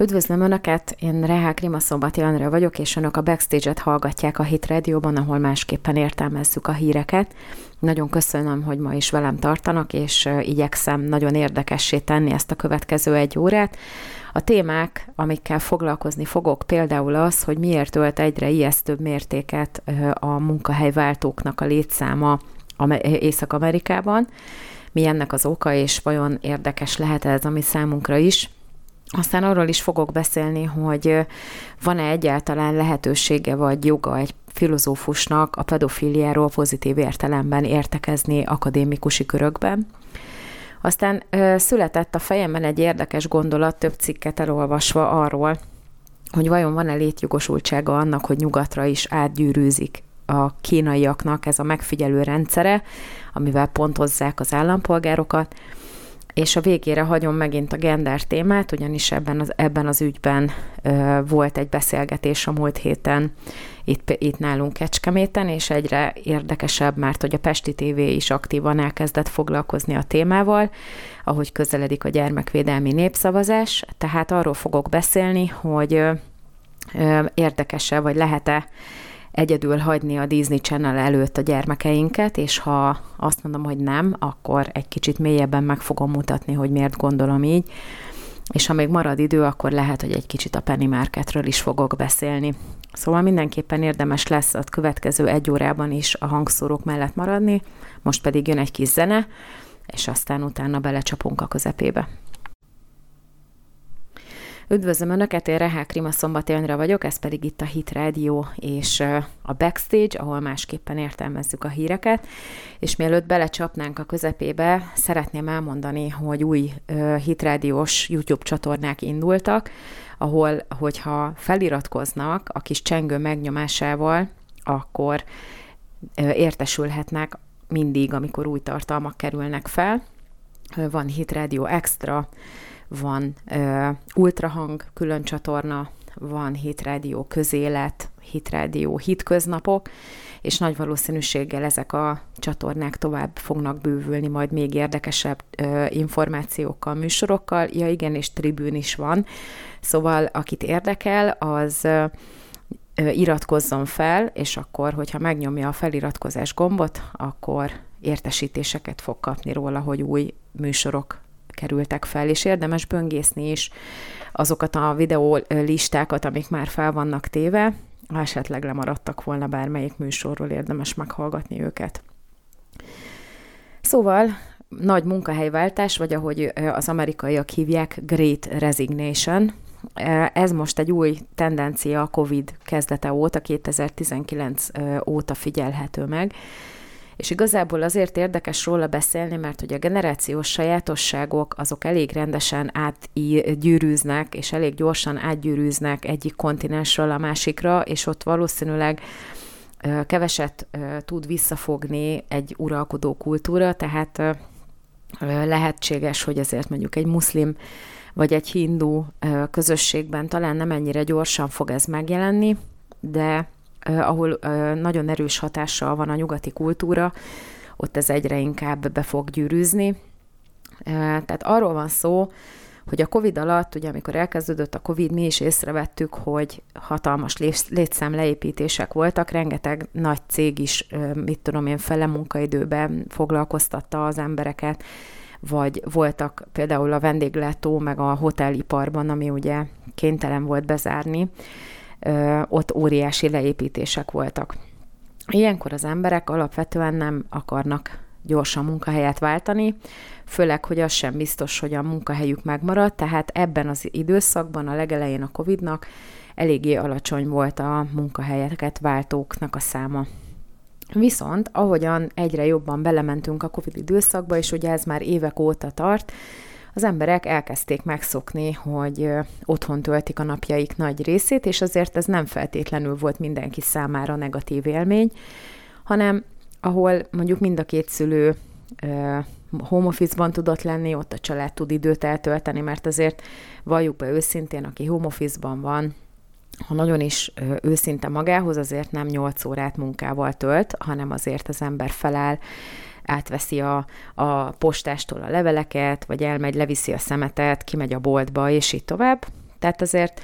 Üdvözlöm Önöket, én Rehák Rima Szombati Andrea vagyok, és Önök a Backstage-et hallgatják a Hit Radio-ban, ahol másképpen értelmezzük a híreket. Nagyon köszönöm, hogy ma is velem tartanak, és igyekszem nagyon érdekessé tenni ezt a következő egy órát. A témák, amikkel foglalkozni fogok, például az, hogy miért ölt egyre ijesztőbb mértéket a munkahelyváltóknak a létszáma Észak-Amerikában, mi ennek az oka, és vajon érdekes lehet ez a mi számunkra is. Aztán arról is fogok beszélni, hogy van-e egyáltalán lehetősége vagy joga egy filozófusnak a pedofiliáról pozitív értelemben értekezni akadémikusi körökben. Aztán született a fejemben egy érdekes gondolat, több cikket elolvasva arról, hogy vajon van-e létjogosultsága annak, hogy nyugatra is átgyűrűzik a kínaiaknak ez a megfigyelő rendszere, amivel pontozzák az állampolgárokat, és a végére hagyom megint a gender témát, ugyanis ebben az, ebben az ügyben ö, volt egy beszélgetés a múlt héten itt, itt nálunk Kecskeméten, és egyre érdekesebb, mert hogy a Pesti TV is aktívan elkezdett foglalkozni a témával, ahogy közeledik a gyermekvédelmi népszavazás, tehát arról fogok beszélni, hogy ö, érdekese, vagy lehet-e egyedül hagyni a Disney Channel előtt a gyermekeinket, és ha azt mondom, hogy nem, akkor egy kicsit mélyebben meg fogom mutatni, hogy miért gondolom így, és ha még marad idő, akkor lehet, hogy egy kicsit a Penny Marketről is fogok beszélni. Szóval mindenképpen érdemes lesz a következő egy órában is a hangszórók mellett maradni, most pedig jön egy kis zene, és aztán utána belecsapunk a közepébe. Üdvözlöm Önöket, én Rehák Rima Szombati vagyok, ez pedig itt a Hit Radio és a Backstage, ahol másképpen értelmezzük a híreket. És mielőtt belecsapnánk a közepébe, szeretném elmondani, hogy új Hit Radio-s YouTube csatornák indultak, ahol, hogyha feliratkoznak a kis csengő megnyomásával, akkor értesülhetnek mindig, amikor új tartalmak kerülnek fel. Van Hit Radio Extra, van uh, ultrahang külön csatorna, van hitrádió közélet, hitrádió hitköznapok, és nagy valószínűséggel ezek a csatornák tovább fognak bővülni, majd még érdekesebb ö, információkkal, műsorokkal. Ja igen, és tribűn is van. Szóval akit érdekel, az ö, iratkozzon fel, és akkor, hogyha megnyomja a feliratkozás gombot, akkor értesítéseket fog kapni róla, hogy új műsorok kerültek fel, és érdemes böngészni is azokat a videó listákat, amik már fel vannak téve, ha esetleg lemaradtak volna bármelyik műsorról, érdemes meghallgatni őket. Szóval nagy munkahelyváltás, vagy ahogy az amerikaiak hívják, Great Resignation. Ez most egy új tendencia a COVID kezdete óta, 2019 óta figyelhető meg, és igazából azért érdekes róla beszélni, mert hogy a generációs sajátosságok azok elég rendesen átgyűrűznek, és elég gyorsan átgyűrűznek egyik kontinensről a másikra, és ott valószínűleg keveset tud visszafogni egy uralkodó kultúra, tehát lehetséges, hogy ezért mondjuk egy muszlim vagy egy hindu közösségben talán nem ennyire gyorsan fog ez megjelenni, de ahol nagyon erős hatással van a nyugati kultúra, ott ez egyre inkább be fog gyűrűzni. Tehát arról van szó, hogy a Covid alatt, ugye amikor elkezdődött a Covid, mi is észrevettük, hogy hatalmas létszám leépítések voltak, rengeteg nagy cég is, mit tudom én, fele munkaidőben foglalkoztatta az embereket, vagy voltak például a vendéglátó, meg a hoteliparban, ami ugye kénytelen volt bezárni, ott óriási leépítések voltak. Ilyenkor az emberek alapvetően nem akarnak gyorsan munkahelyet váltani, főleg, hogy az sem biztos, hogy a munkahelyük megmarad, tehát ebben az időszakban, a legelején a Covid-nak eléggé alacsony volt a munkahelyeket váltóknak a száma. Viszont, ahogyan egyre jobban belementünk a Covid időszakba, és ugye ez már évek óta tart, az emberek elkezdték megszokni, hogy otthon töltik a napjaik nagy részét, és azért ez nem feltétlenül volt mindenki számára negatív élmény, hanem ahol mondjuk mind a két szülő home office-ban tudott lenni, ott a család tud időt eltölteni, mert azért valljuk be őszintén, aki home office-ban van, ha nagyon is őszinte magához, azért nem 8 órát munkával tölt, hanem azért az ember feláll, átveszi a, a postástól a leveleket, vagy elmegy, leviszi a szemetet, kimegy a boltba, és így tovább. Tehát azért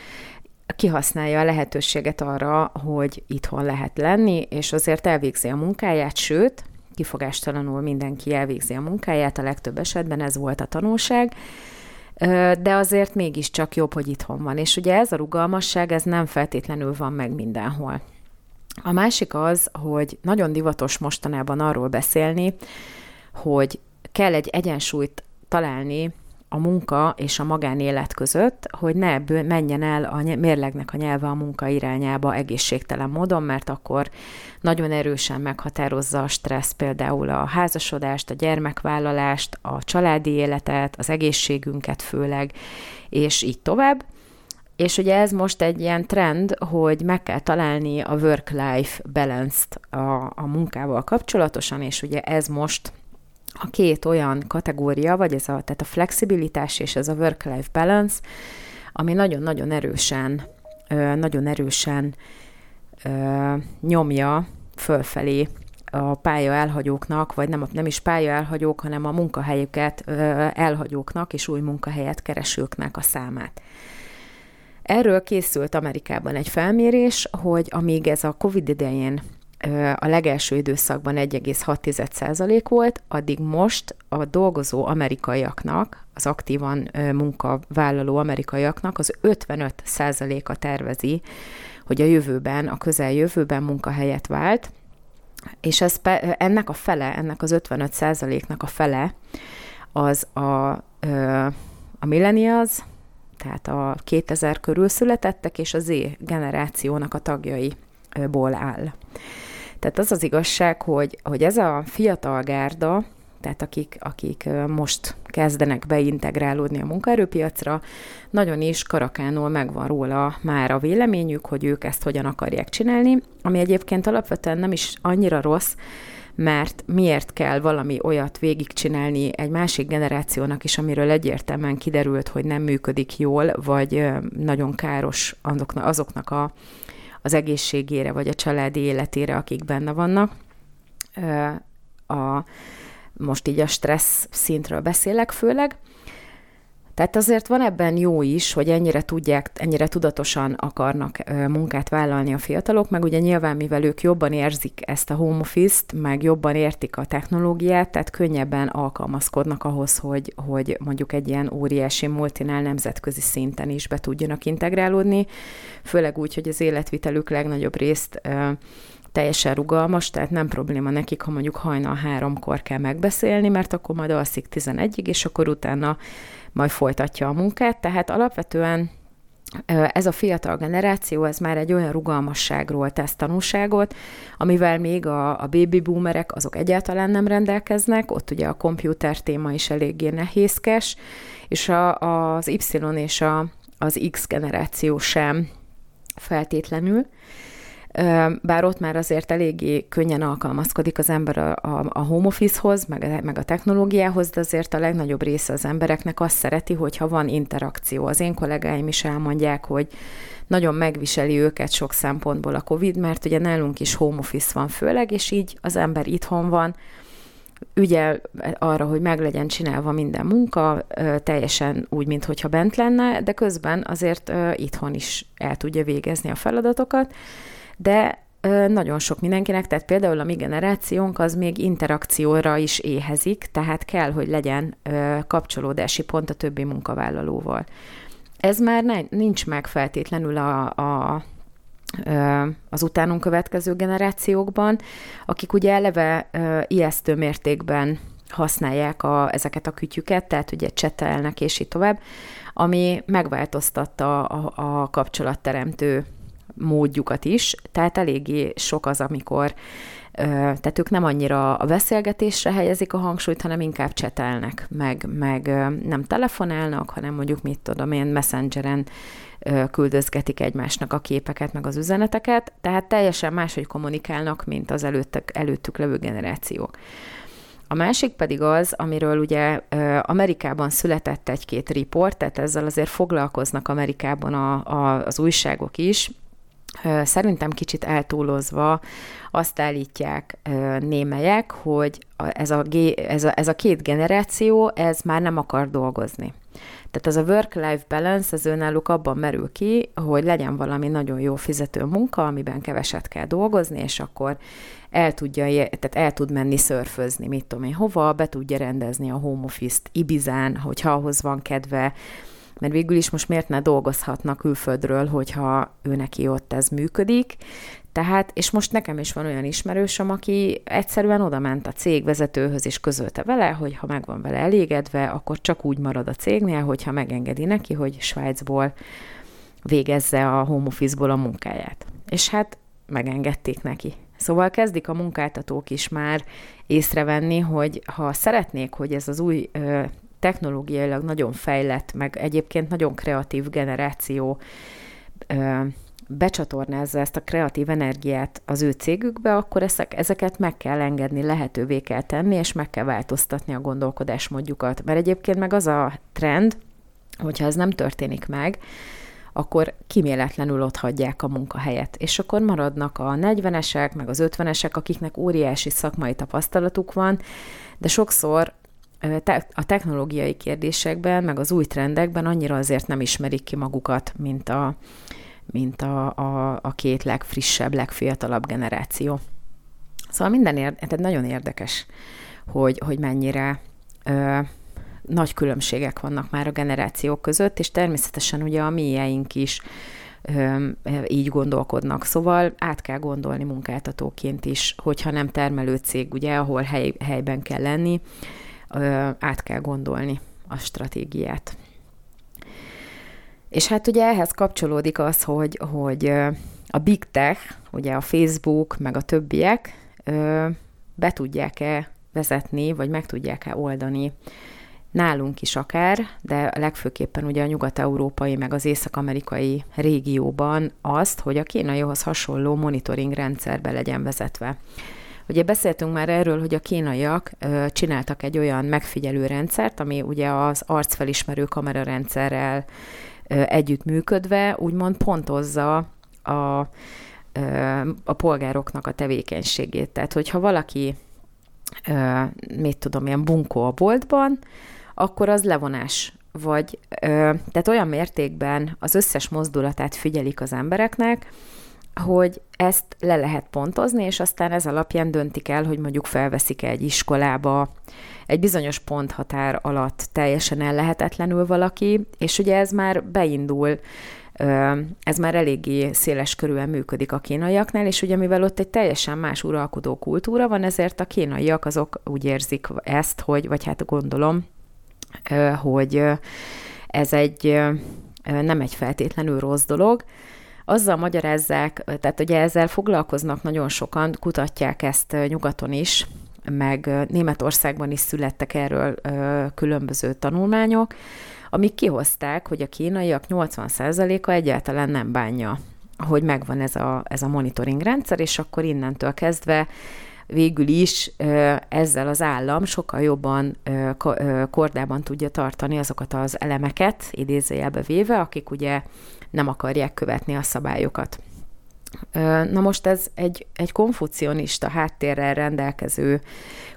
kihasználja a lehetőséget arra, hogy itthon lehet lenni, és azért elvégzi a munkáját, sőt, kifogástalanul mindenki elvégzi a munkáját, a legtöbb esetben ez volt a tanulság, de azért mégiscsak jobb, hogy itthon van. És ugye ez a rugalmasság, ez nem feltétlenül van meg mindenhol. A másik az, hogy nagyon divatos mostanában arról beszélni, hogy kell egy egyensúlyt találni a munka és a magánélet között, hogy ne menjen el a mérlegnek a nyelve a munka irányába egészségtelen módon, mert akkor nagyon erősen meghatározza a stressz például a házasodást, a gyermekvállalást, a családi életet, az egészségünket főleg, és így tovább. És ugye ez most egy ilyen trend, hogy meg kell találni a work-life balance-t a, a munkával kapcsolatosan, és ugye ez most a két olyan kategória, vagy ez a, tehát a flexibilitás és ez a work-life balance, ami nagyon-nagyon erősen, nagyon erősen nyomja fölfelé a pálya elhagyóknak, vagy nem, nem is pálya elhagyók, hanem a munkahelyüket elhagyóknak és új munkahelyet keresőknek a számát. Erről készült Amerikában egy felmérés, hogy amíg ez a COVID idején a legelső időszakban 1,6% volt, addig most a dolgozó amerikaiaknak, az aktívan munkavállaló amerikaiaknak az 55%-a tervezi, hogy a jövőben, a közeljövőben munkahelyet vált, és ez, ennek a fele, ennek az 55%-nak a fele az a, a millennials, tehát a 2000 körül születettek, és az Z generációnak a tagjaiból áll. Tehát az az igazság, hogy, hogy ez a fiatal gárda, tehát akik, akik most kezdenek beintegrálódni a munkaerőpiacra, nagyon is karakánul megvan róla már a véleményük, hogy ők ezt hogyan akarják csinálni, ami egyébként alapvetően nem is annyira rossz, mert miért kell valami olyat végigcsinálni egy másik generációnak is, amiről egyértelműen kiderült, hogy nem működik jól, vagy nagyon káros azoknak, a az egészségére, vagy a családi életére, akik benne vannak. A, most így a stressz szintről beszélek főleg, tehát azért van ebben jó is, hogy ennyire tudják, ennyire tudatosan akarnak munkát vállalni a fiatalok, meg ugye nyilván, mivel ők jobban érzik ezt a home office-t, meg jobban értik a technológiát, tehát könnyebben alkalmazkodnak ahhoz, hogy, hogy mondjuk egy ilyen óriási multinál nemzetközi szinten is be tudjanak integrálódni, főleg úgy, hogy az életvitelük legnagyobb részt teljesen rugalmas, tehát nem probléma nekik, ha mondjuk hajnal háromkor kell megbeszélni, mert akkor majd alszik 11-ig, és akkor utána majd folytatja a munkát, tehát alapvetően ez a fiatal generáció, ez már egy olyan rugalmasságról tesz tanulságot, amivel még a, a baby boomerek azok egyáltalán nem rendelkeznek, ott ugye a komputer téma is eléggé nehézkes, és a, az Y és a, az X generáció sem feltétlenül bár ott már azért eléggé könnyen alkalmazkodik az ember a, a, a home office-hoz, meg, meg a technológiához, de azért a legnagyobb része az embereknek azt szereti, hogyha van interakció. Az én kollégáim is elmondják, hogy nagyon megviseli őket sok szempontból a COVID, mert ugye nálunk is home office van főleg, és így az ember itthon van, ügyel arra, hogy meg legyen csinálva minden munka, teljesen úgy, mintha bent lenne, de közben azért itthon is el tudja végezni a feladatokat, de nagyon sok mindenkinek, tehát például a mi generációnk az még interakcióra is éhezik, tehát kell, hogy legyen kapcsolódási pont a többi munkavállalóval. Ez már ne, nincs meg feltétlenül a, a, az utánunk következő generációkban, akik ugye eleve ijesztő mértékben használják a, ezeket a kütyüket, tehát ugye csetelnek és így tovább, ami megváltoztatta a, a kapcsolatteremtő módjukat is, tehát eléggé sok az, amikor tehát ők nem annyira a beszélgetésre helyezik a hangsúlyt, hanem inkább csetelnek, meg, meg nem telefonálnak, hanem mondjuk mit tudom én, messengeren küldözgetik egymásnak a képeket, meg az üzeneteket, tehát teljesen máshogy kommunikálnak, mint az előttek, előttük levő generációk. A másik pedig az, amiről ugye Amerikában született egy-két riport, tehát ezzel azért foglalkoznak Amerikában a, a, az újságok is, Szerintem kicsit eltúlozva azt állítják némelyek, hogy ez a, ez, a, ez a két generáció, ez már nem akar dolgozni. Tehát ez a work-life balance, ez önálluk abban merül ki, hogy legyen valami nagyon jó fizető munka, amiben keveset kell dolgozni, és akkor el tudja, tehát el tud menni szörfözni, mit tudom én, hova, be tudja rendezni a home office-t Ibizán, hogyha ahhoz van kedve, mert végül is most miért ne dolgozhatnak külföldről, hogyha ő neki ott ez működik. Tehát, és most nekem is van olyan ismerősöm, aki egyszerűen oda ment a cégvezetőhöz, és közölte vele, hogy ha meg van vele elégedve, akkor csak úgy marad a cégnél, hogyha megengedi neki, hogy Svájcból végezze a home office-ból a munkáját. És hát megengedték neki. Szóval kezdik a munkáltatók is már észrevenni, hogy ha szeretnék, hogy ez az új technológiailag nagyon fejlett, meg egyébként nagyon kreatív generáció becsatornázza ezt a kreatív energiát az ő cégükbe, akkor ezek, ezeket meg kell engedni, lehetővé kell tenni, és meg kell változtatni a gondolkodásmódjukat. Mert egyébként meg az a trend, hogyha ez nem történik meg, akkor kiméletlenül ott hagyják a munkahelyet. És akkor maradnak a 40-esek, meg az 50-esek, akiknek óriási szakmai tapasztalatuk van, de sokszor a technológiai kérdésekben, meg az új trendekben annyira azért nem ismerik ki magukat, mint a, mint a, a, a két legfrissebb, legfiatalabb generáció. Szóval minden ér, tehát nagyon érdekes, hogy, hogy mennyire ö, nagy különbségek vannak már a generációk között, és természetesen ugye a mieink is ö, így gondolkodnak. Szóval át kell gondolni munkáltatóként is, hogyha nem termelő cég, ugye, ahol hely, helyben kell lenni, át kell gondolni a stratégiát. És hát ugye ehhez kapcsolódik az, hogy, hogy a big tech, ugye a Facebook, meg a többiek be tudják-e vezetni, vagy meg tudják-e oldani nálunk is akár, de legfőképpen ugye a nyugat-európai, meg az észak-amerikai régióban azt, hogy a kínaihoz hasonló monitoring rendszerbe legyen vezetve. Ugye beszéltünk már erről, hogy a kínaiak ö, csináltak egy olyan megfigyelő rendszert, ami ugye az arcfelismerő kamerarendszerrel együttműködve úgymond pontozza a, a polgároknak a tevékenységét. Tehát, hogyha valaki, mit tudom, ilyen bunkó a boltban, akkor az levonás vagy, tehát olyan mértékben az összes mozdulatát figyelik az embereknek, hogy ezt le lehet pontozni, és aztán ez alapján döntik el, hogy mondjuk felveszik egy iskolába, egy bizonyos ponthatár alatt teljesen ellehetetlenül valaki, és ugye ez már beindul, ez már eléggé széles körülön működik a kínaiaknál, és ugye mivel ott egy teljesen más uralkodó kultúra van, ezért a kínaiak azok úgy érzik ezt, hogy, vagy hát gondolom, hogy ez egy nem egy feltétlenül rossz dolog, azzal magyarázzák, tehát ugye ezzel foglalkoznak nagyon sokan, kutatják ezt nyugaton is, meg Németországban is születtek erről különböző tanulmányok, amik kihozták, hogy a kínaiak 80%-a egyáltalán nem bánja, hogy megvan ez a, ez a monitoring rendszer, és akkor innentől kezdve végül is ezzel az állam sokkal jobban kordában tudja tartani azokat az elemeket, idézőjelbe véve, akik ugye nem akarják követni a szabályokat. Na most ez egy, egy konfucionista háttérrel rendelkező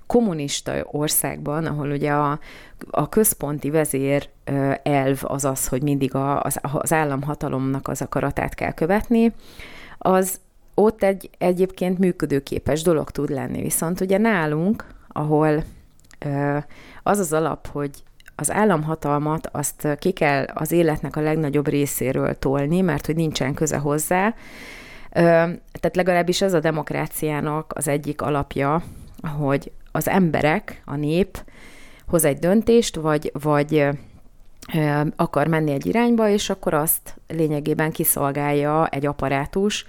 kommunista országban, ahol ugye a, a központi vezér elv az az, hogy mindig a, az, az államhatalomnak az akaratát kell követni, az ott egy egyébként működőképes dolog tud lenni. Viszont ugye nálunk, ahol az az alap, hogy az államhatalmat azt ki kell az életnek a legnagyobb részéről tolni, mert hogy nincsen köze hozzá, tehát legalábbis ez a demokráciának az egyik alapja, hogy az emberek, a nép hoz egy döntést, vagy, vagy akar menni egy irányba, és akkor azt lényegében kiszolgálja egy apparátus.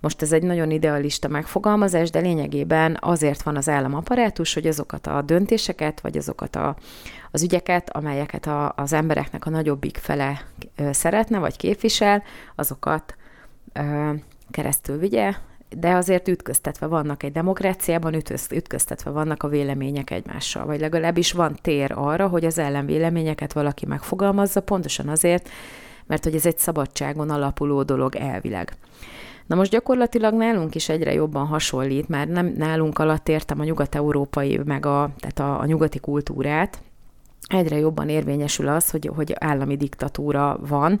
Most ez egy nagyon idealista megfogalmazás, de lényegében azért van az államaparátus, hogy azokat a döntéseket, vagy azokat a, az ügyeket, amelyeket a, az embereknek a nagyobbik fele szeretne, vagy képvisel, azokat keresztül vigye, de azért ütköztetve vannak egy demokráciában, ütköztetve vannak a vélemények egymással, vagy legalábbis van tér arra, hogy az ellenvéleményeket valaki megfogalmazza, pontosan azért, mert hogy ez egy szabadságon alapuló dolog elvileg. Na most gyakorlatilag nálunk is egyre jobban hasonlít, mert nem nálunk alatt értem a nyugat-európai, meg a, tehát a, a nyugati kultúrát, egyre jobban érvényesül az, hogy, hogy állami diktatúra van,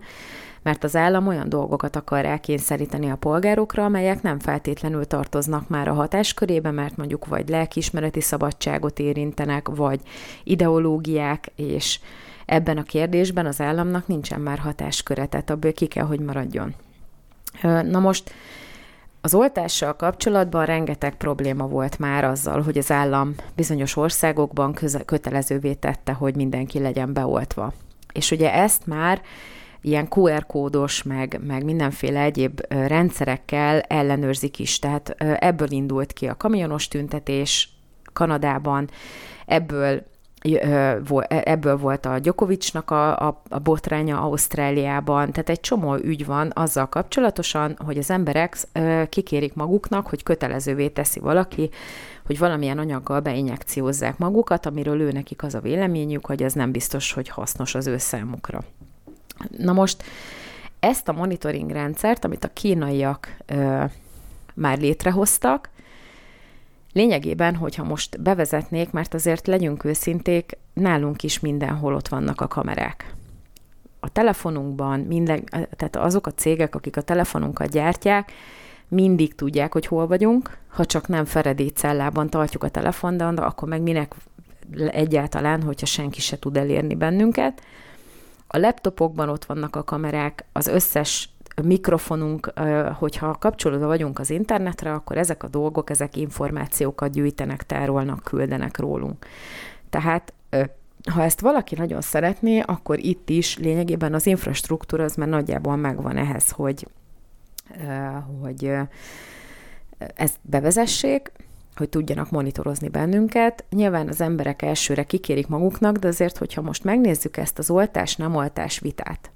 mert az állam olyan dolgokat akar elkényszeríteni a polgárokra, amelyek nem feltétlenül tartoznak már a hatáskörébe, mert mondjuk vagy lelkiismereti szabadságot érintenek, vagy ideológiák, és ebben a kérdésben az államnak nincsen már hatásköre, tehát abból ki kell, hogy maradjon. Na most az oltással kapcsolatban rengeteg probléma volt már azzal, hogy az állam bizonyos országokban kötelezővé tette, hogy mindenki legyen beoltva. És ugye ezt már ilyen QR kódos, meg, meg mindenféle egyéb rendszerekkel ellenőrzik is. Tehát ebből indult ki a kamionos tüntetés Kanadában, ebből ebből volt a Gyokovicsnak a, a, a botránya Ausztráliában, tehát egy csomó ügy van azzal kapcsolatosan, hogy az emberek kikérik maguknak, hogy kötelezővé teszi valaki, hogy valamilyen anyaggal beinjekciózzák magukat, amiről ő nekik az a véleményük, hogy ez nem biztos, hogy hasznos az ő számukra. Na most ezt a monitoring rendszert, amit a kínaiak ö, már létrehoztak, lényegében, hogyha most bevezetnék, mert azért legyünk őszinték, nálunk is mindenhol ott vannak a kamerák. A telefonunkban, minden, tehát azok a cégek, akik a telefonunkat gyártják, mindig tudják, hogy hol vagyunk, ha csak nem Feredi cellában tartjuk a telefon, de akkor meg minek egyáltalán, hogyha senki se tud elérni bennünket. A laptopokban ott vannak a kamerák, az összes mikrofonunk, hogyha kapcsolódva vagyunk az internetre, akkor ezek a dolgok, ezek információkat gyűjtenek, tárolnak, küldenek rólunk. Tehát ha ezt valaki nagyon szeretné, akkor itt is lényegében az infrastruktúra az már nagyjából megvan ehhez, hogy, hogy ezt bevezessék, hogy tudjanak monitorozni bennünket. Nyilván az emberek elsőre kikérik maguknak, de azért, hogyha most megnézzük ezt az oltás-nem oltás vitát,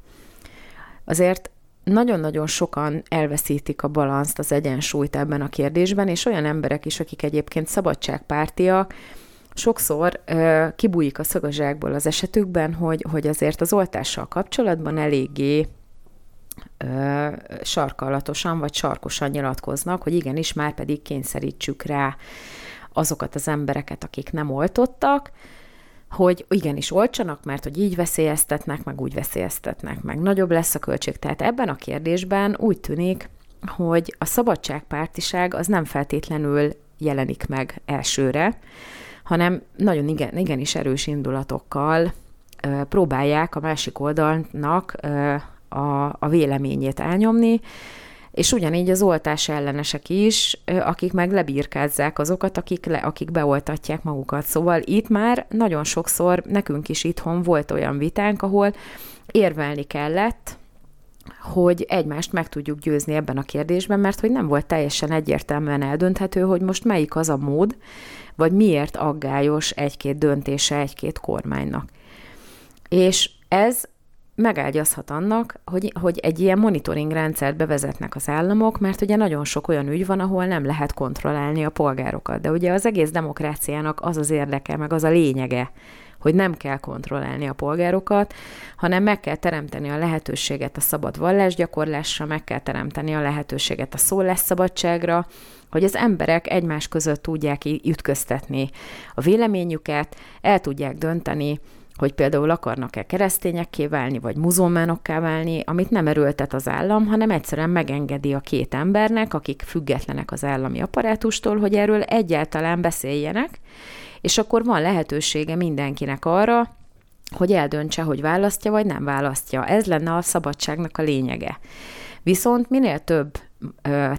azért nagyon-nagyon sokan elveszítik a balanszt, az egyensúlyt ebben a kérdésben, és olyan emberek is, akik egyébként szabadságpártiak, sokszor ö, kibújik a szagazsákból az esetükben, hogy, hogy azért az oltással kapcsolatban eléggé ö, sarkallatosan vagy sarkosan nyilatkoznak, hogy igenis már pedig kényszerítsük rá azokat az embereket, akik nem oltottak, hogy igenis olcsanak, mert hogy így veszélyeztetnek, meg úgy veszélyeztetnek, meg nagyobb lesz a költség. Tehát ebben a kérdésben úgy tűnik, hogy a szabadságpártiság az nem feltétlenül jelenik meg elsőre, hanem nagyon igen, igenis erős indulatokkal ö, próbálják a másik oldalnak ö, a, a véleményét elnyomni, és ugyanígy az oltás ellenesek is, akik meg lebírkázzák azokat, akik, le, akik beoltatják magukat. Szóval itt már nagyon sokszor nekünk is itthon volt olyan vitánk, ahol érvelni kellett, hogy egymást meg tudjuk győzni ebben a kérdésben, mert hogy nem volt teljesen egyértelműen eldönthető, hogy most melyik az a mód, vagy miért aggályos egy-két döntése egy-két kormánynak. És ez megágyazhat annak, hogy, hogy egy ilyen monitoring rendszert bevezetnek az államok, mert ugye nagyon sok olyan ügy van, ahol nem lehet kontrollálni a polgárokat. De ugye az egész demokráciának az az érdeke, meg az a lényege, hogy nem kell kontrollálni a polgárokat, hanem meg kell teremteni a lehetőséget a szabad vallásgyakorlásra, meg kell teremteni a lehetőséget a szólásszabadságra, hogy az emberek egymás között tudják ütköztetni a véleményüket, el tudják dönteni, hogy például akarnak-e keresztényekké válni, vagy muzulmánokká válni, amit nem erőltet az állam, hanem egyszerűen megengedi a két embernek, akik függetlenek az állami apparátustól, hogy erről egyáltalán beszéljenek, és akkor van lehetősége mindenkinek arra, hogy eldöntse, hogy választja vagy nem választja. Ez lenne a szabadságnak a lényege. Viszont minél több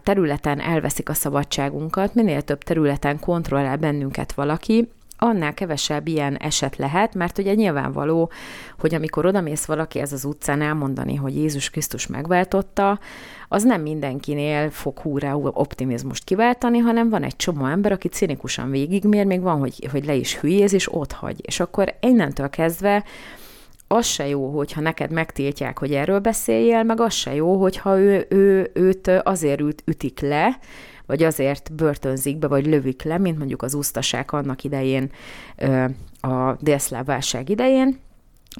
területen elveszik a szabadságunkat, minél több területen kontrollál bennünket valaki, annál kevesebb ilyen eset lehet, mert ugye nyilvánvaló, hogy amikor odamész valaki ez az utcán elmondani, hogy Jézus Krisztus megváltotta, az nem mindenkinél fog húrá optimizmust kiváltani, hanem van egy csomó ember, aki cinikusan végigmér, még van, hogy, hogy le is hülyéz, és ott hagy. És akkor innentől kezdve az se jó, hogyha neked megtiltják, hogy erről beszéljél, meg az se jó, hogyha ő, ő, őt azért üt, ütik le, vagy azért börtönzik be, vagy lövik le, mint mondjuk az úsztasák annak idején, a délszláv válság idején,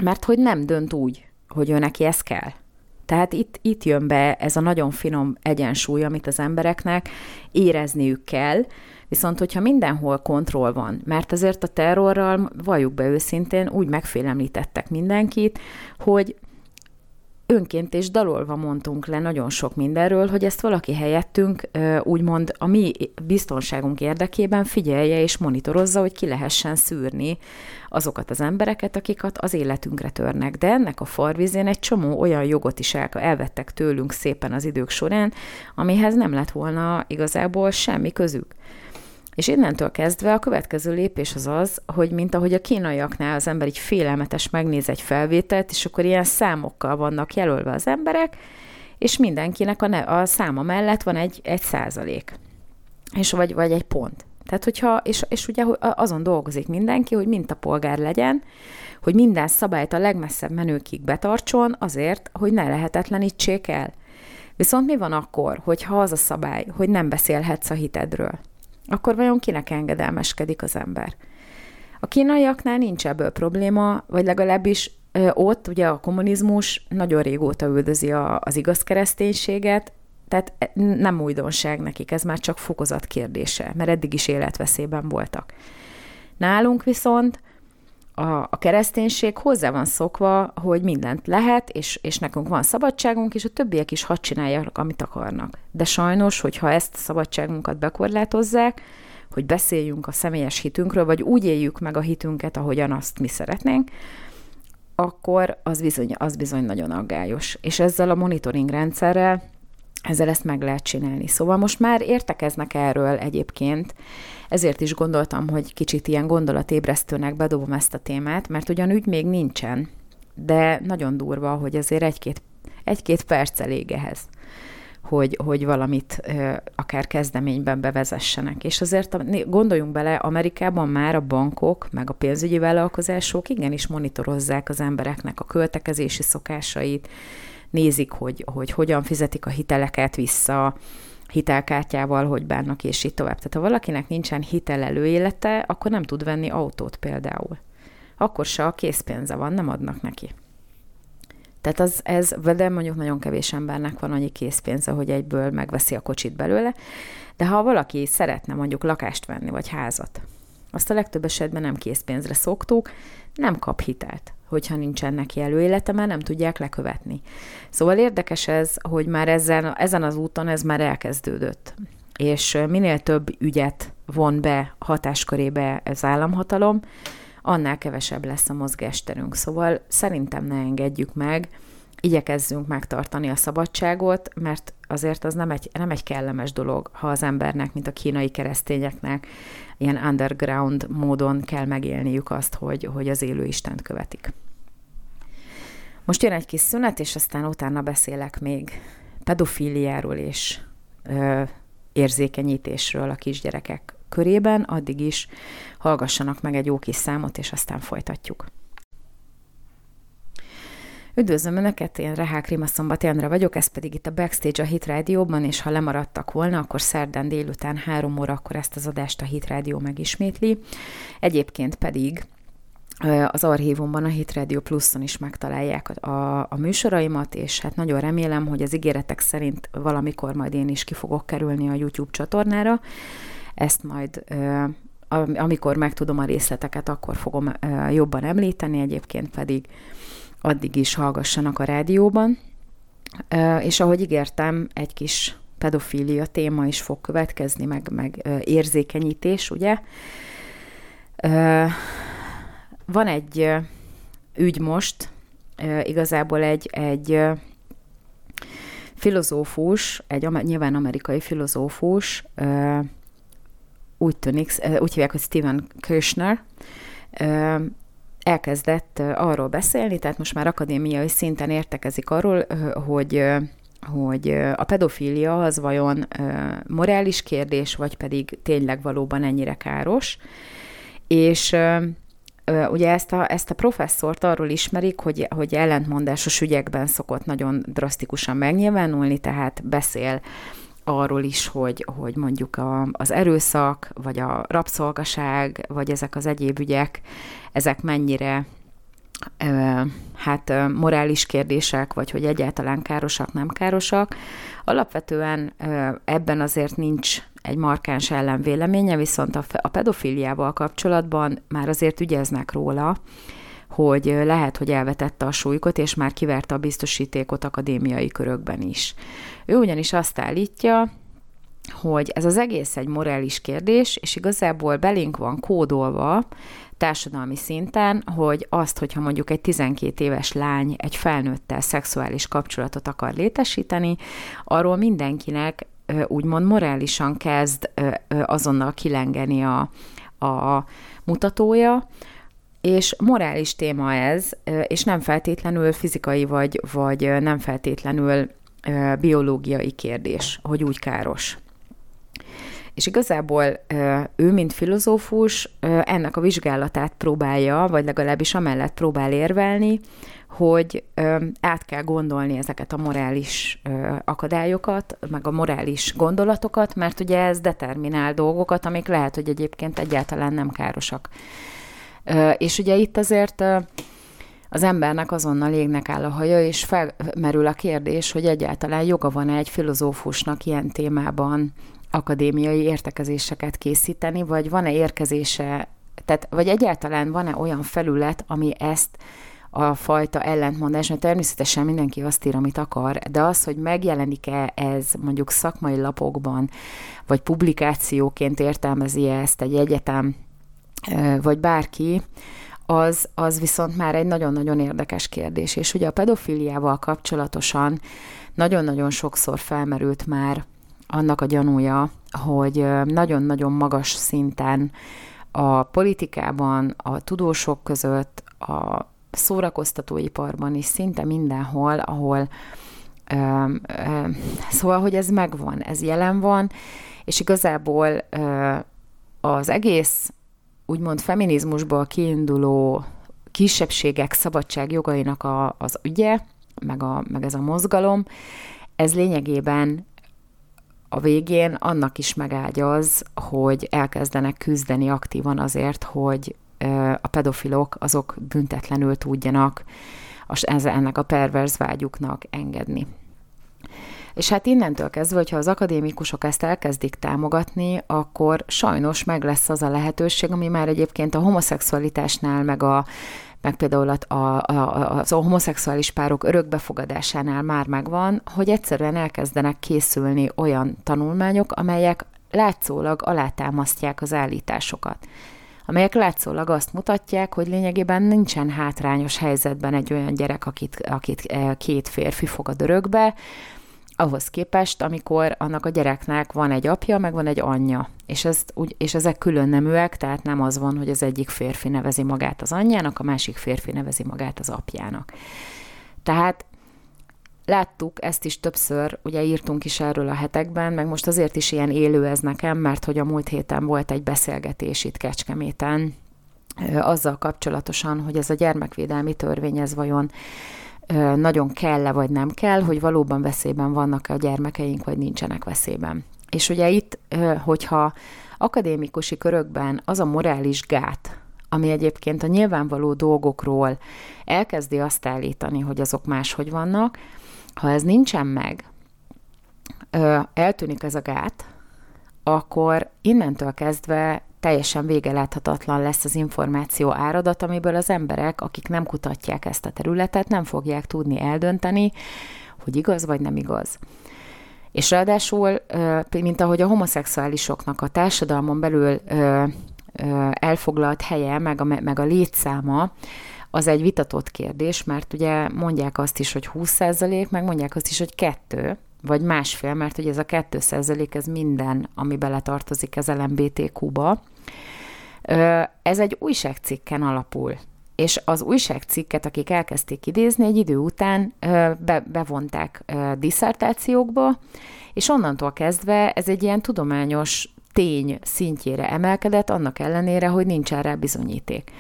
mert hogy nem dönt úgy, hogy ő neki ez kell. Tehát itt, itt jön be ez a nagyon finom egyensúly, amit az embereknek érezniük kell, Viszont, hogyha mindenhol kontroll van, mert azért a terrorral, valljuk be őszintén, úgy megfélemlítettek mindenkit, hogy önként és dalolva mondtunk le nagyon sok mindenről, hogy ezt valaki helyettünk úgymond a mi biztonságunk érdekében figyelje és monitorozza, hogy ki lehessen szűrni azokat az embereket, akiket az életünkre törnek. De ennek a farvizén egy csomó olyan jogot is el, elvettek tőlünk szépen az idők során, amihez nem lett volna igazából semmi közük. És innentől kezdve a következő lépés az az, hogy mint ahogy a kínaiaknál az ember így félelmetes megnéz egy felvételt, és akkor ilyen számokkal vannak jelölve az emberek, és mindenkinek a, ne, a száma mellett van egy, egy százalék, és vagy, vagy egy pont. Tehát, hogyha, és, és ugye azon dolgozik mindenki, hogy mintapolgár legyen, hogy minden szabályt a legmesszebb menőkig betartson azért, hogy ne lehetetlenítsék el. Viszont mi van akkor, hogyha az a szabály, hogy nem beszélhetsz a hitedről? Akkor vajon kinek engedelmeskedik az ember? A kínaiaknál nincs ebből probléma, vagy legalábbis ott ugye a kommunizmus nagyon régóta üldözi a, az igaz kereszténységet, tehát e, nem újdonság nekik, ez már csak fokozat kérdése, mert eddig is életveszélyben voltak. Nálunk viszont a, a kereszténység hozzá van szokva, hogy mindent lehet, és, és nekünk van szabadságunk, és a többiek is hadd csinálják, amit akarnak. De sajnos, hogyha ezt a szabadságunkat bekorlátozzák, hogy beszéljünk a személyes hitünkről, vagy úgy éljük meg a hitünket, ahogyan azt mi szeretnénk, akkor az bizony, az bizony nagyon aggályos. És ezzel a monitoring rendszerrel ezzel ezt meg lehet csinálni. Szóval most már értekeznek erről egyébként, ezért is gondoltam, hogy kicsit ilyen gondolatébresztőnek bedobom ezt a témát, mert ugyan ügy még nincsen, de nagyon durva, hogy azért egy-két, egy-két perc elég ehhez, hogy, hogy valamit akár kezdeményben bevezessenek. És azért gondoljunk bele, Amerikában már a bankok, meg a pénzügyi vállalkozások igenis monitorozzák az embereknek a költekezési szokásait, nézik, hogy, hogy hogyan fizetik a hiteleket vissza, hitelkártyával, hogy bánnak, és így tovább. Tehát ha valakinek nincsen hitel előélete, akkor nem tud venni autót például. Akkor se a készpénze van, nem adnak neki. Tehát az, ez, de mondjuk nagyon kevés embernek van annyi készpénze, hogy egyből megveszi a kocsit belőle. De ha valaki szeretne mondjuk lakást venni, vagy házat, azt a legtöbb esetben nem készpénzre szoktuk, nem kap hitelt hogyha nincsen neki előélete, mert nem tudják lekövetni. Szóval érdekes ez, hogy már ezen, ezen az úton ez már elkezdődött. És minél több ügyet von be hatáskörébe az államhatalom, annál kevesebb lesz a mozgásterünk. Szóval szerintem ne engedjük meg, igyekezzünk megtartani a szabadságot, mert azért az nem egy, nem egy kellemes dolog, ha az embernek, mint a kínai keresztényeknek, ilyen underground módon kell megélniük azt, hogy, hogy az élő Istent követik. Most jön egy kis szünet, és aztán utána beszélek még pedofíliáról és ö, érzékenyítésről a kisgyerekek körében, addig is hallgassanak meg egy jó kis számot, és aztán folytatjuk. Üdvözlöm Önöket, én Rehák Rima Szombati Andra vagyok, ez pedig itt a Backstage a Hit Rádióban, és ha lemaradtak volna, akkor szerdán délután három óra, akkor ezt az adást a Hit Rádió megismétli. Egyébként pedig az archívumban, a Hit Radio Pluszon is megtalálják a, a műsoraimat, és hát nagyon remélem, hogy az ígéretek szerint valamikor majd én is ki fogok kerülni a YouTube csatornára. Ezt majd amikor megtudom a részleteket, akkor fogom jobban említeni, egyébként pedig addig is hallgassanak a rádióban. És ahogy ígértem, egy kis pedofília téma is fog következni, meg, meg érzékenyítés, ugye? Van egy ügy most, igazából egy, egy filozófus, egy nyilván amerikai filozófus, úgy tűnik, úgy hívják, hogy Steven Kirchner, elkezdett arról beszélni, tehát most már akadémiai szinten értekezik arról, hogy hogy a pedofília az vajon morális kérdés, vagy pedig tényleg valóban ennyire káros. És ugye ezt a, ezt a professzort arról ismerik, hogy, hogy ellentmondásos ügyekben szokott nagyon drasztikusan megnyilvánulni, tehát beszél arról is, hogy, hogy mondjuk a, az erőszak, vagy a rabszolgaság, vagy ezek az egyéb ügyek, ezek mennyire hát morális kérdések, vagy hogy egyáltalán károsak, nem károsak. Alapvetően ebben azért nincs egy markáns ellenvéleménye, viszont a, a pedofiliával kapcsolatban már azért ügyeznek róla, hogy lehet, hogy elvetette a súlykot, és már kiverte a biztosítékot akadémiai körökben is. Ő ugyanis azt állítja, hogy ez az egész egy morális kérdés, és igazából belénk van kódolva társadalmi szinten, hogy azt, hogyha mondjuk egy 12 éves lány egy felnőttel szexuális kapcsolatot akar létesíteni, arról mindenkinek úgymond morálisan kezd azonnal kilengeni a, a mutatója, és morális téma ez, és nem feltétlenül fizikai vagy, vagy nem feltétlenül biológiai kérdés, hogy úgy káros. És igazából ő, mint filozófus, ennek a vizsgálatát próbálja, vagy legalábbis amellett próbál érvelni, hogy át kell gondolni ezeket a morális akadályokat, meg a morális gondolatokat, mert ugye ez determinál dolgokat, amik lehet, hogy egyébként egyáltalán nem károsak. És ugye itt azért az embernek azonnal égnek áll a haja, és felmerül a kérdés, hogy egyáltalán joga van-e egy filozófusnak ilyen témában akadémiai értekezéseket készíteni, vagy van-e érkezése, tehát, vagy egyáltalán van-e olyan felület, ami ezt a fajta ellentmondás, mert természetesen mindenki azt ír, amit akar, de az, hogy megjelenik-e ez mondjuk szakmai lapokban, vagy publikációként értelmezi -e ezt egy egyetem, vagy bárki, az, az viszont már egy nagyon-nagyon érdekes kérdés. És ugye a pedofiliával kapcsolatosan nagyon-nagyon sokszor felmerült már annak a gyanúja, hogy nagyon-nagyon magas szinten a politikában, a tudósok között, a szórakoztatóiparban is szinte mindenhol, ahol ö, ö, szóval, hogy ez megvan, ez jelen van, és igazából ö, az egész úgymond feminizmusból kiinduló kisebbségek szabadság jogainak a, az ügye, meg, a, meg ez a mozgalom, ez lényegében a végén annak is megágyaz, hogy elkezdenek küzdeni aktívan azért, hogy a pedofilok azok büntetlenül tudjanak ennek a perverz vágyuknak engedni. És hát innentől kezdve, hogyha az akadémikusok ezt elkezdik támogatni, akkor sajnos meg lesz az a lehetőség, ami már egyébként a homoszexualitásnál, meg a meg például a, a, a, az a homoszexuális párok örökbefogadásánál már megvan, hogy egyszerűen elkezdenek készülni olyan tanulmányok, amelyek látszólag alátámasztják az állításokat. Amelyek látszólag azt mutatják, hogy lényegében nincsen hátrányos helyzetben egy olyan gyerek, akit, akit eh, két férfi fogad örökbe, ahhoz képest, amikor annak a gyereknek van egy apja, meg van egy anyja, és, ezt, úgy, és ezek külön neműek, tehát nem az van, hogy az egyik férfi nevezi magát az anyjának, a másik férfi nevezi magát az apjának. Tehát láttuk ezt is többször, ugye írtunk is erről a hetekben, meg most azért is ilyen élő ez nekem, mert hogy a múlt héten volt egy beszélgetés itt Kecskeméten, azzal kapcsolatosan, hogy ez a gyermekvédelmi törvény, ez vajon nagyon kell-e vagy nem kell, hogy valóban veszélyben vannak-e a gyermekeink, vagy nincsenek veszélyben. És ugye itt, hogyha akadémikusi körökben az a morális gát, ami egyébként a nyilvánvaló dolgokról elkezdi azt állítani, hogy azok máshogy vannak, ha ez nincsen meg, eltűnik ez a gát, akkor innentől kezdve teljesen vége láthatatlan lesz az információ áradat, amiből az emberek, akik nem kutatják ezt a területet, nem fogják tudni eldönteni, hogy igaz vagy nem igaz. És ráadásul, mint ahogy a homoszexuálisoknak a társadalmon belül elfoglalt helye, meg a, meg a létszáma, az egy vitatott kérdés, mert ugye mondják azt is, hogy 20%, meg mondják azt is, hogy kettő, vagy másfél, mert ugye ez a 2 ez minden, ami beletartozik az LMBTQ-ba. Ez egy újságcikken alapul. És az újságcikket, akik elkezdték idézni, egy idő után be, bevonták diszertációkba, és onnantól kezdve ez egy ilyen tudományos tény szintjére emelkedett, annak ellenére, hogy nincs rá bizonyíték.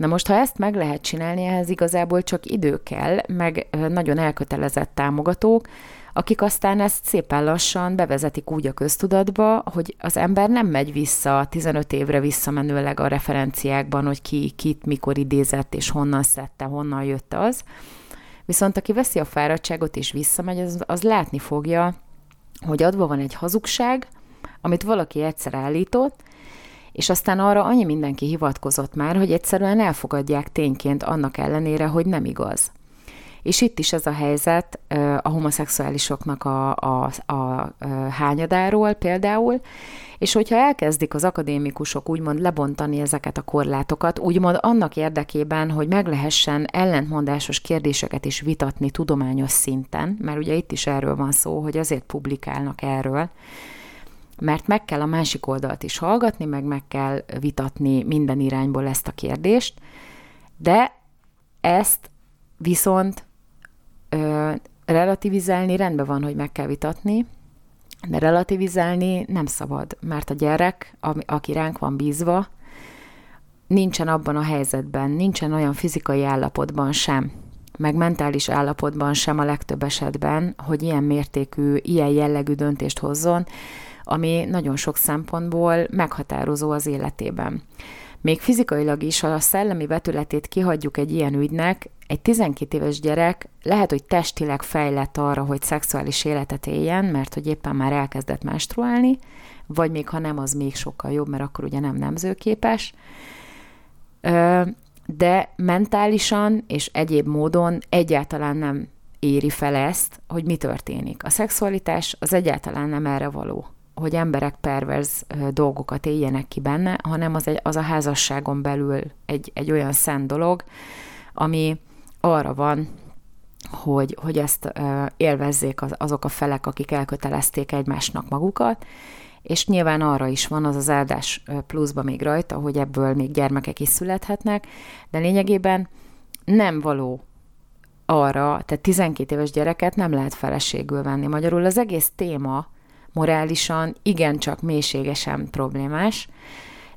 Na most, ha ezt meg lehet csinálni, ehhez igazából csak idő kell, meg nagyon elkötelezett támogatók, akik aztán ezt szépen lassan bevezetik úgy a köztudatba, hogy az ember nem megy vissza 15 évre visszamenőleg a referenciákban, hogy ki kit mikor idézett, és honnan szedte, honnan jött az. Viszont aki veszi a fáradtságot és visszamegy, az, az látni fogja, hogy adva van egy hazugság, amit valaki egyszer állított, és aztán arra annyi mindenki hivatkozott már, hogy egyszerűen elfogadják tényként annak ellenére, hogy nem igaz. És itt is ez a helyzet a homoszexuálisoknak a, a, a, hányadáról például, és hogyha elkezdik az akadémikusok úgymond lebontani ezeket a korlátokat, úgymond annak érdekében, hogy meg lehessen ellentmondásos kérdéseket is vitatni tudományos szinten, mert ugye itt is erről van szó, hogy azért publikálnak erről, mert meg kell a másik oldalt is hallgatni, meg meg kell vitatni minden irányból ezt a kérdést, de ezt viszont ö, relativizálni rendben van, hogy meg kell vitatni, de relativizálni nem szabad, mert a gyerek, aki ránk van bízva, nincsen abban a helyzetben, nincsen olyan fizikai állapotban sem, meg mentális állapotban sem a legtöbb esetben, hogy ilyen mértékű, ilyen jellegű döntést hozzon, ami nagyon sok szempontból meghatározó az életében. Még fizikailag is, ha a szellemi vetületét kihagyjuk egy ilyen ügynek, egy 12 éves gyerek lehet, hogy testileg fejlett arra, hogy szexuális életet éljen, mert hogy éppen már elkezdett menstruálni, vagy még ha nem, az még sokkal jobb, mert akkor ugye nem nemzőképes. De mentálisan és egyéb módon egyáltalán nem éri fel ezt, hogy mi történik. A szexualitás az egyáltalán nem erre való hogy emberek perverz dolgokat éljenek ki benne, hanem az, egy, az a házasságon belül egy, egy olyan szent dolog, ami arra van, hogy, hogy ezt élvezzék az, azok a felek, akik elkötelezték egymásnak magukat, és nyilván arra is van az az áldás pluszba még rajta, hogy ebből még gyermekek is születhetnek, de lényegében nem való arra, tehát 12 éves gyereket nem lehet feleségül venni. Magyarul az egész téma morálisan igencsak mélységesen problémás,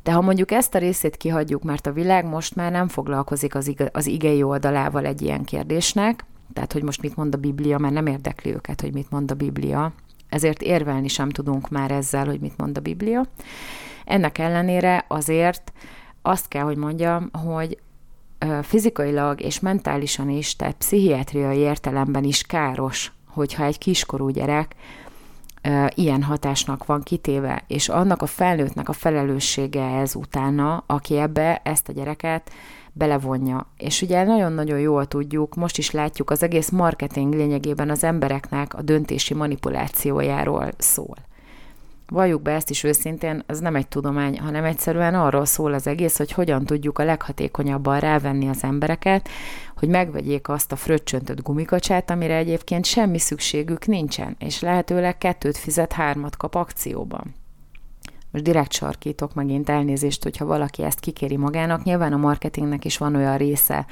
de ha mondjuk ezt a részét kihagyjuk, mert a világ most már nem foglalkozik az, ige, az igei oldalával egy ilyen kérdésnek, tehát hogy most mit mond a Biblia, mert nem érdekli őket, hogy mit mond a Biblia, ezért érvelni sem tudunk már ezzel, hogy mit mond a Biblia. Ennek ellenére azért azt kell, hogy mondjam, hogy fizikailag és mentálisan is, tehát pszichiátriai értelemben is káros, hogyha egy kiskorú gyerek ilyen hatásnak van kitéve, és annak a felnőttnek a felelőssége ez utána, aki ebbe ezt a gyereket belevonja. És ugye nagyon-nagyon jól tudjuk, most is látjuk, az egész marketing lényegében az embereknek a döntési manipulációjáról szól. Valljuk be ezt is őszintén, ez nem egy tudomány, hanem egyszerűen arról szól az egész, hogy hogyan tudjuk a leghatékonyabban rávenni az embereket, hogy megvegyék azt a fröccsöntött gumikacsát, amire egyébként semmi szükségük nincsen, és lehetőleg kettőt fizet, hármat kap akcióban. Most direkt sarkítok megint elnézést, hogyha valaki ezt kikéri magának. Nyilván a marketingnek is van olyan része,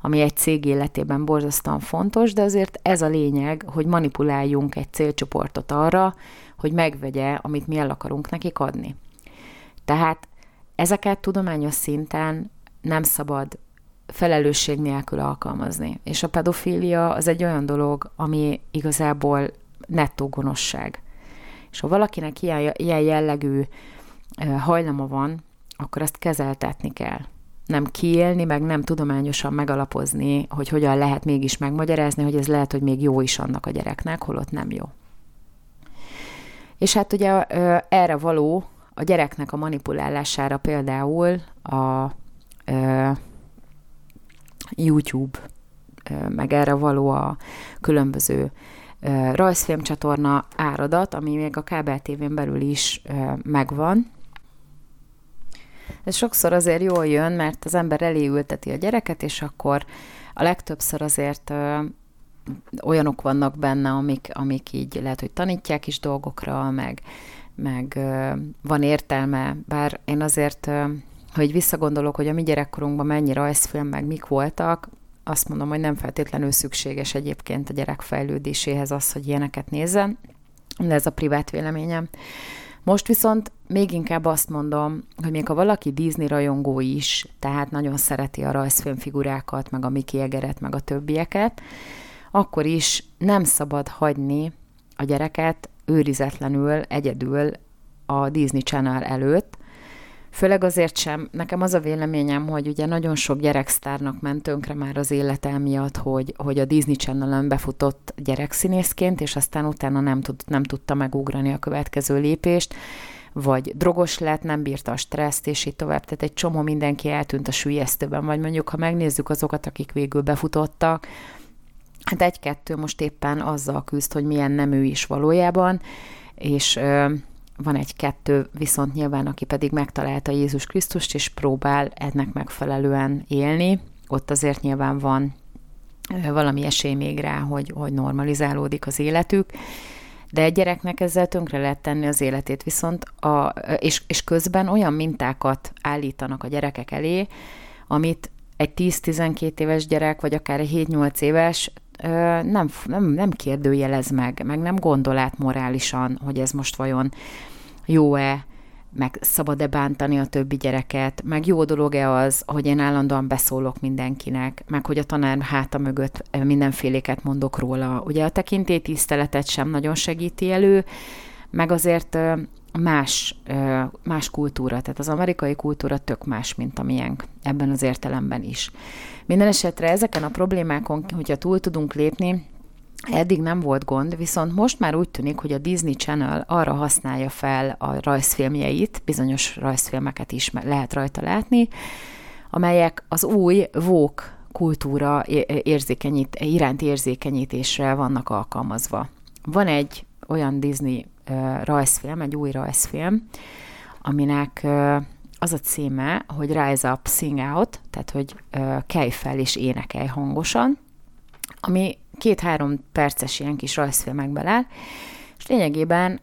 ami egy cég életében borzasztóan fontos, de azért ez a lényeg, hogy manipuláljunk egy célcsoportot arra, hogy megvegye, amit mi el akarunk nekik adni. Tehát ezeket tudományos szinten nem szabad felelősség nélkül alkalmazni. És a pedofília az egy olyan dolog, ami igazából nettó gonoszság. És ha valakinek ilyen, ilyen jellegű hajlama van, akkor azt kezeltetni kell. Nem kiélni, meg nem tudományosan megalapozni, hogy hogyan lehet mégis megmagyarázni, hogy ez lehet, hogy még jó is annak a gyereknek, holott nem jó. És hát ugye erre való a gyereknek a manipulálására például a YouTube, meg erre való a különböző rajzfilmcsatorna áradat, ami még a kábel tévén belül is megvan. Ez sokszor azért jól jön, mert az ember elé ülteti a gyereket, és akkor a legtöbbször azért olyanok vannak benne, amik, amik így lehet, hogy tanítják is dolgokra, meg, meg van értelme, bár én azért, ha így visszagondolok, hogy a mi gyerekkorunkban mennyi rajzfilm, meg mik voltak, azt mondom, hogy nem feltétlenül szükséges egyébként a gyerek fejlődéséhez az, hogy ilyeneket nézzen, de ez a privát véleményem. Most viszont még inkább azt mondom, hogy még ha valaki Disney rajongó is, tehát nagyon szereti a rajzfilmfigurákat, meg a Mickey Egeret, meg a többieket, akkor is nem szabad hagyni a gyereket őrizetlenül, egyedül a Disney Channel előtt, Főleg azért sem, nekem az a véleményem, hogy ugye nagyon sok gyereksztárnak ment tönkre már az élete miatt, hogy, hogy a Disney Channel-ön befutott gyerekszínészként, és aztán utána nem, tud, nem tudta megugrani a következő lépést, vagy drogos lett, nem bírta a stresszt, és így tovább. Tehát egy csomó mindenki eltűnt a sülyeztőben, vagy mondjuk, ha megnézzük azokat, akik végül befutottak, hát egy-kettő most éppen azzal küzd, hogy milyen nemű is valójában, és van egy-kettő viszont nyilván, aki pedig megtalálta Jézus Krisztust, és próbál ennek megfelelően élni. Ott azért nyilván van valami esély még rá, hogy, hogy normalizálódik az életük, de egy gyereknek ezzel tönkre lehet tenni az életét, viszont a, és, és közben olyan mintákat állítanak a gyerekek elé, amit egy 10-12 éves gyerek, vagy akár egy 7-8 éves nem, nem, nem kérdőjelez meg, meg nem gondol át morálisan, hogy ez most vajon jó-e, meg szabad-e bántani a többi gyereket, meg jó dolog-e az, hogy én állandóan beszólok mindenkinek, meg hogy a tanár háta mögött mindenféléket mondok róla. Ugye a tekintélytiszteletet sem nagyon segíti elő, meg azért más, más kultúra, tehát az amerikai kultúra tök más, mint a miénk ebben az értelemben is. Minden esetre ezeken a problémákon, hogyha túl tudunk lépni, Eddig nem volt gond, viszont most már úgy tűnik, hogy a Disney Channel arra használja fel a rajzfilmjeit, bizonyos rajzfilmeket is lehet rajta látni, amelyek az új vók kultúra érzékenyít, iránt érzékenyítésre vannak alkalmazva. Van egy olyan Disney rajzfilm, egy új rajzfilm, aminek az a címe, hogy Rise Up, Sing Out, tehát hogy kelj fel és énekelj hangosan, ami két-három perces ilyen kis rajzfilmekben áll, és lényegében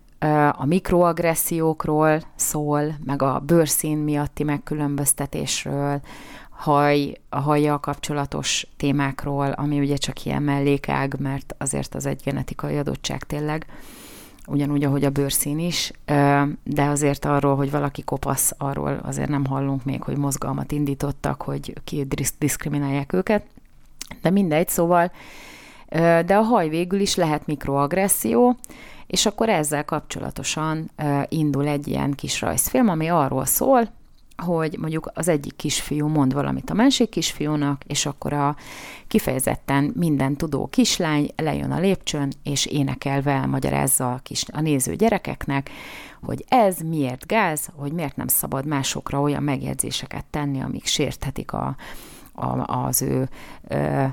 a mikroagressziókról szól, meg a bőrszín miatti megkülönböztetésről, haj, a hajjal kapcsolatos témákról, ami ugye csak ilyen mellékág, mert azért az egy genetikai adottság tényleg, ugyanúgy, ahogy a bőrszín is, de azért arról, hogy valaki kopasz, arról azért nem hallunk még, hogy mozgalmat indítottak, hogy ki diszkriminálják őket. De mindegy, szóval, de a haj végül is lehet mikroagresszió, és akkor ezzel kapcsolatosan indul egy ilyen kis rajzfilm, ami arról szól, hogy mondjuk az egyik kisfiú mond valamit a másik kisfiúnak, és akkor a kifejezetten minden tudó kislány lejön a lépcsőn, és énekelve elmagyarázza a, kis, a néző gyerekeknek, hogy ez miért gáz, hogy miért nem szabad másokra olyan megjegyzéseket tenni, amik sérthetik a, a, az ő ö,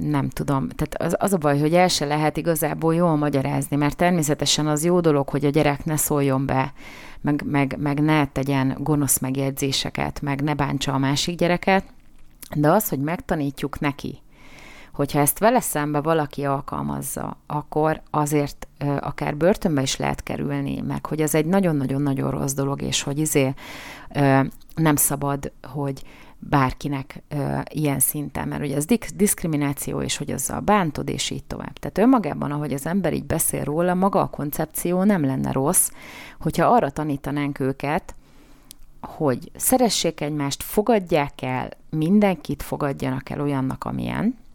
nem tudom, tehát az, az a baj, hogy el se lehet igazából jól magyarázni, mert természetesen az jó dolog, hogy a gyerek ne szóljon be, meg, meg, meg ne tegyen gonosz megjegyzéseket, meg ne bántsa a másik gyereket, de az, hogy megtanítjuk neki, hogyha ezt vele szembe valaki alkalmazza, akkor azért ö, akár börtönbe is lehet kerülni, meg hogy ez egy nagyon-nagyon-nagyon rossz dolog, és hogy izé ö, nem szabad, hogy bárkinek ö, ilyen szinten, mert ugye az disz- diszkrimináció, és hogy azzal bántod, és így tovább. Tehát önmagában, ahogy az ember így beszél róla, maga a koncepció nem lenne rossz, hogyha arra tanítanánk őket, hogy szeressék egymást, fogadják el, mindenkit fogadjanak el olyannak, amilyen,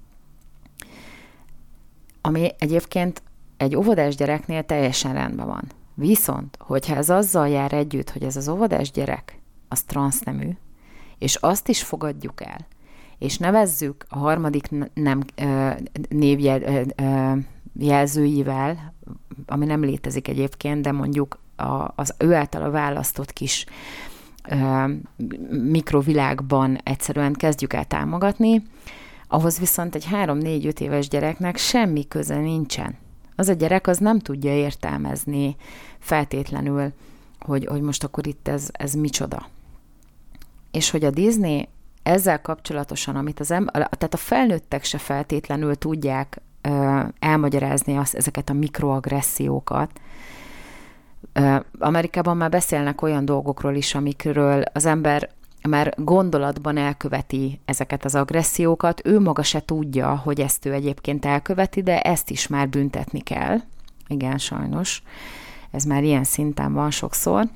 ami egyébként egy óvodás gyereknél teljesen rendben van. Viszont, hogyha ez azzal jár együtt, hogy ez az óvodás gyerek, az transznemű, és azt is fogadjuk el, és nevezzük a harmadik nem névjelzőivel, ami nem létezik egyébként, de mondjuk a, az ő által a választott kis ö, mikrovilágban egyszerűen kezdjük el támogatni, ahhoz viszont egy 3-4-5 éves gyereknek semmi köze nincsen. Az a gyerek az nem tudja értelmezni feltétlenül, hogy, hogy most akkor itt ez, ez micsoda és hogy a Disney ezzel kapcsolatosan, amit az ember, tehát a felnőttek se feltétlenül tudják ö, elmagyarázni azt, ezeket a mikroagressziókat. Amerikában már beszélnek olyan dolgokról is, amikről az ember már gondolatban elköveti ezeket az agressziókat, ő maga se tudja, hogy ezt ő egyébként elköveti, de ezt is már büntetni kell. Igen, sajnos. Ez már ilyen szinten van sokszor.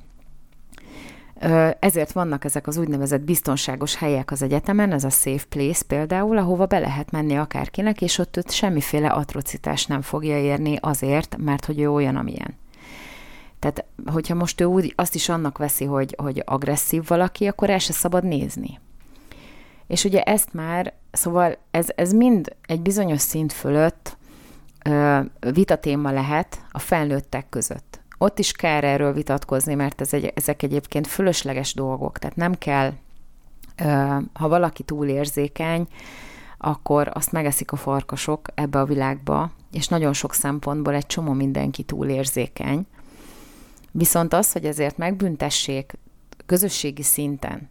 Ezért vannak ezek az úgynevezett biztonságos helyek az egyetemen, ez a safe place például, ahova be lehet menni akárkinek, és ott őt semmiféle atrocitás nem fogja érni azért, mert hogy ő olyan, amilyen. Tehát, hogyha most ő úgy azt is annak veszi, hogy, hogy agresszív valaki, akkor el se szabad nézni. És ugye ezt már, szóval ez, ez mind egy bizonyos szint fölött ö, vitatéma lehet a felnőttek között. Ott is kell erről vitatkozni, mert ez egy, ezek egyébként fölösleges dolgok, tehát nem kell, ö, ha valaki túlérzékeny, akkor azt megeszik a farkasok ebbe a világba, és nagyon sok szempontból egy csomó mindenki túlérzékeny. Viszont az, hogy ezért megbüntessék közösségi szinten,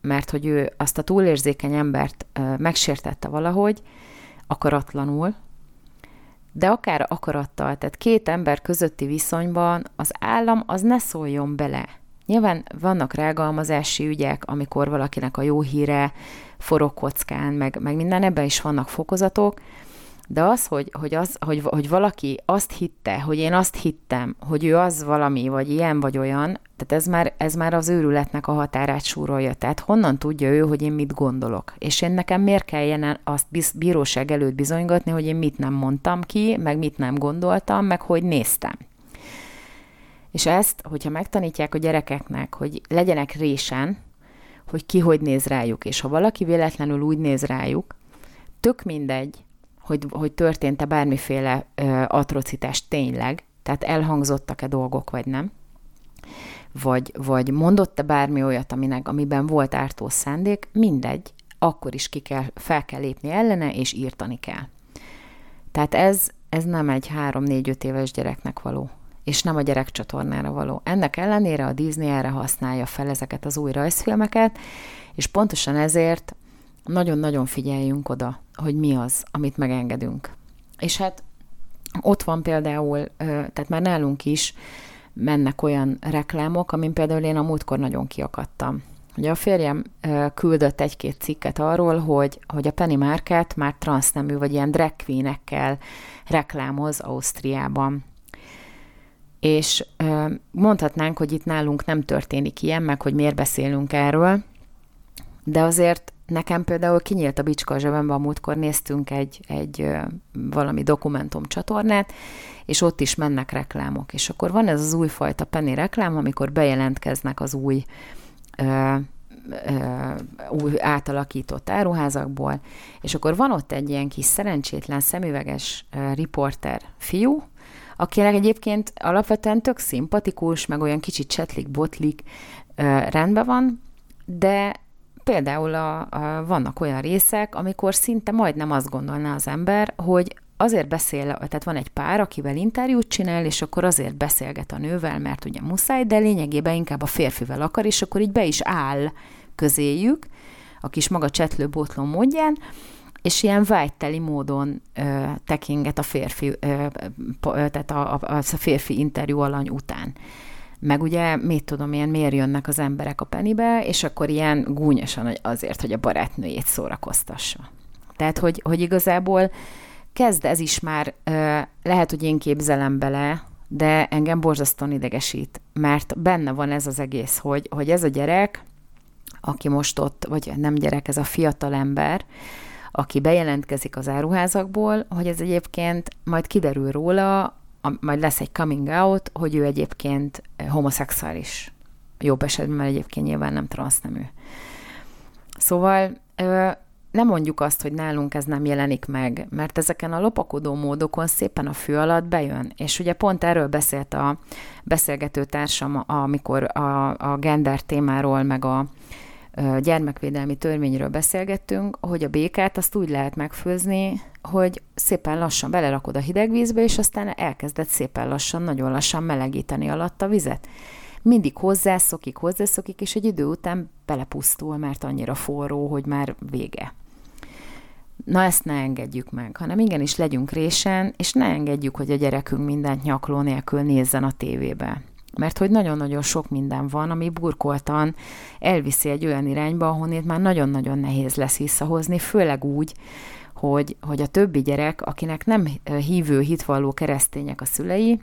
mert hogy ő azt a túlérzékeny embert megsértette valahogy, akaratlanul, de akár akarattal, tehát két ember közötti viszonyban az állam az ne szóljon bele. Nyilván vannak rágalmazási ügyek, amikor valakinek a jó híre forog kockán, meg, meg minden, ebben is vannak fokozatok, de az, hogy, hogy, az, hogy, hogy valaki azt hitte, hogy én azt hittem, hogy ő az valami, vagy ilyen, vagy olyan, tehát ez már, ez már az őrületnek a határát súrolja. Tehát honnan tudja ő, hogy én mit gondolok? És én nekem miért kelljen azt bíróság előtt bizonygatni, hogy én mit nem mondtam ki, meg mit nem gondoltam, meg hogy néztem. És ezt, hogyha megtanítják a gyerekeknek, hogy legyenek résen, hogy ki hogy néz rájuk, és ha valaki véletlenül úgy néz rájuk, tök mindegy, hogy, hogy történt-e bármiféle ö, atrocitás tényleg, tehát elhangzottak-e dolgok, vagy nem, vagy, vagy mondott-e bármi olyat, aminek, amiben volt ártó szándék, mindegy, akkor is ki kell, fel kell lépni ellene, és írtani kell. Tehát ez, ez nem egy 3-4-5 éves gyereknek való, és nem a gyerekcsatornára való. Ennek ellenére a Disney erre használja fel ezeket az új rajzfilmeket, és pontosan ezért nagyon-nagyon figyeljünk oda, hogy mi az, amit megengedünk. És hát ott van például, tehát már nálunk is mennek olyan reklámok, amin például én a múltkor nagyon kiakadtam. Ugye a férjem küldött egy-két cikket arról, hogy, hogy a Penny Market már transznemű, vagy ilyen drag queen-ekkel reklámoz Ausztriában. És mondhatnánk, hogy itt nálunk nem történik ilyen, meg hogy miért beszélünk erről, de azért Nekem például kinyílt a bicska a zsebembe, a néztünk egy, egy valami dokumentum csatornát, és ott is mennek reklámok. És akkor van ez az újfajta penny reklám, amikor bejelentkeznek az új ö, új átalakított áruházakból, és akkor van ott egy ilyen kis szerencsétlen szemüveges riporter fiú, akinek egyébként alapvetően tök szimpatikus, meg olyan kicsit csetlik, botlik, rendben van, de például a, a, vannak olyan részek, amikor szinte majdnem azt gondolná az ember, hogy azért beszél, tehát van egy pár, akivel interjút csinál, és akkor azért beszélget a nővel, mert ugye muszáj, de lényegében inkább a férfivel akar, és akkor így be is áll közéjük, a kis maga csetlő botló módján, és ilyen vágyteli módon ö, tekinget a férfi, ö, tehát a, a, a férfi interjú alany után meg ugye, mit tudom én, miért jönnek az emberek a penibe, és akkor ilyen gúnyosan hogy azért, hogy a barátnőjét szórakoztassa. Tehát, hogy, hogy igazából kezd ez is már, lehet, hogy én képzelem bele, de engem borzasztóan idegesít, mert benne van ez az egész, hogy, hogy ez a gyerek, aki most ott, vagy nem gyerek, ez a fiatal ember, aki bejelentkezik az áruházakból, hogy ez egyébként majd kiderül róla, a, majd lesz egy coming out, hogy ő egyébként homoszexuális. Jobb esetben, mert egyébként nyilván nem transznemű. Szóval nem mondjuk azt, hogy nálunk ez nem jelenik meg, mert ezeken a lopakodó módokon szépen a fő alatt bejön. És ugye pont erről beszélt a beszélgető társam, amikor a, a gender témáról, meg a gyermekvédelmi törvényről beszélgettünk, hogy a békát azt úgy lehet megfőzni, hogy szépen lassan belerakod a hideg vízbe, és aztán elkezded szépen lassan, nagyon lassan melegíteni alatt a vizet. Mindig hozzászokik, hozzászokik, és egy idő után belepusztul, mert annyira forró, hogy már vége. Na ezt ne engedjük meg, hanem igenis legyünk résen, és ne engedjük, hogy a gyerekünk mindent nyakló nélkül nézzen a tévébe. Mert hogy nagyon-nagyon sok minden van, ami burkoltan elviszi egy olyan irányba, ahonnét már nagyon-nagyon nehéz lesz visszahozni, főleg úgy, hogy, hogy a többi gyerek, akinek nem hívő, hitvalló keresztények a szülei,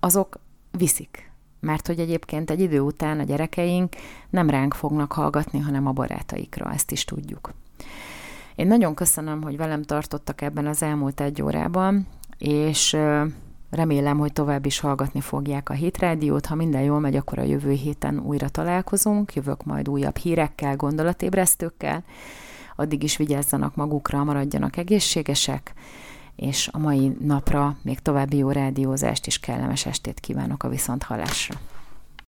azok viszik. Mert hogy egyébként egy idő után a gyerekeink nem ránk fognak hallgatni, hanem a barátaikra, ezt is tudjuk. Én nagyon köszönöm, hogy velem tartottak ebben az elmúlt egy órában, és remélem, hogy tovább is hallgatni fogják a Hétrádiót. Ha minden jól megy, akkor a jövő héten újra találkozunk. Jövök majd újabb hírekkel, gondolatébresztőkkel. Addig is vigyázzanak magukra, maradjanak egészségesek, és a mai napra még további jó rádiózást és kellemes estét kívánok a viszonthallásra.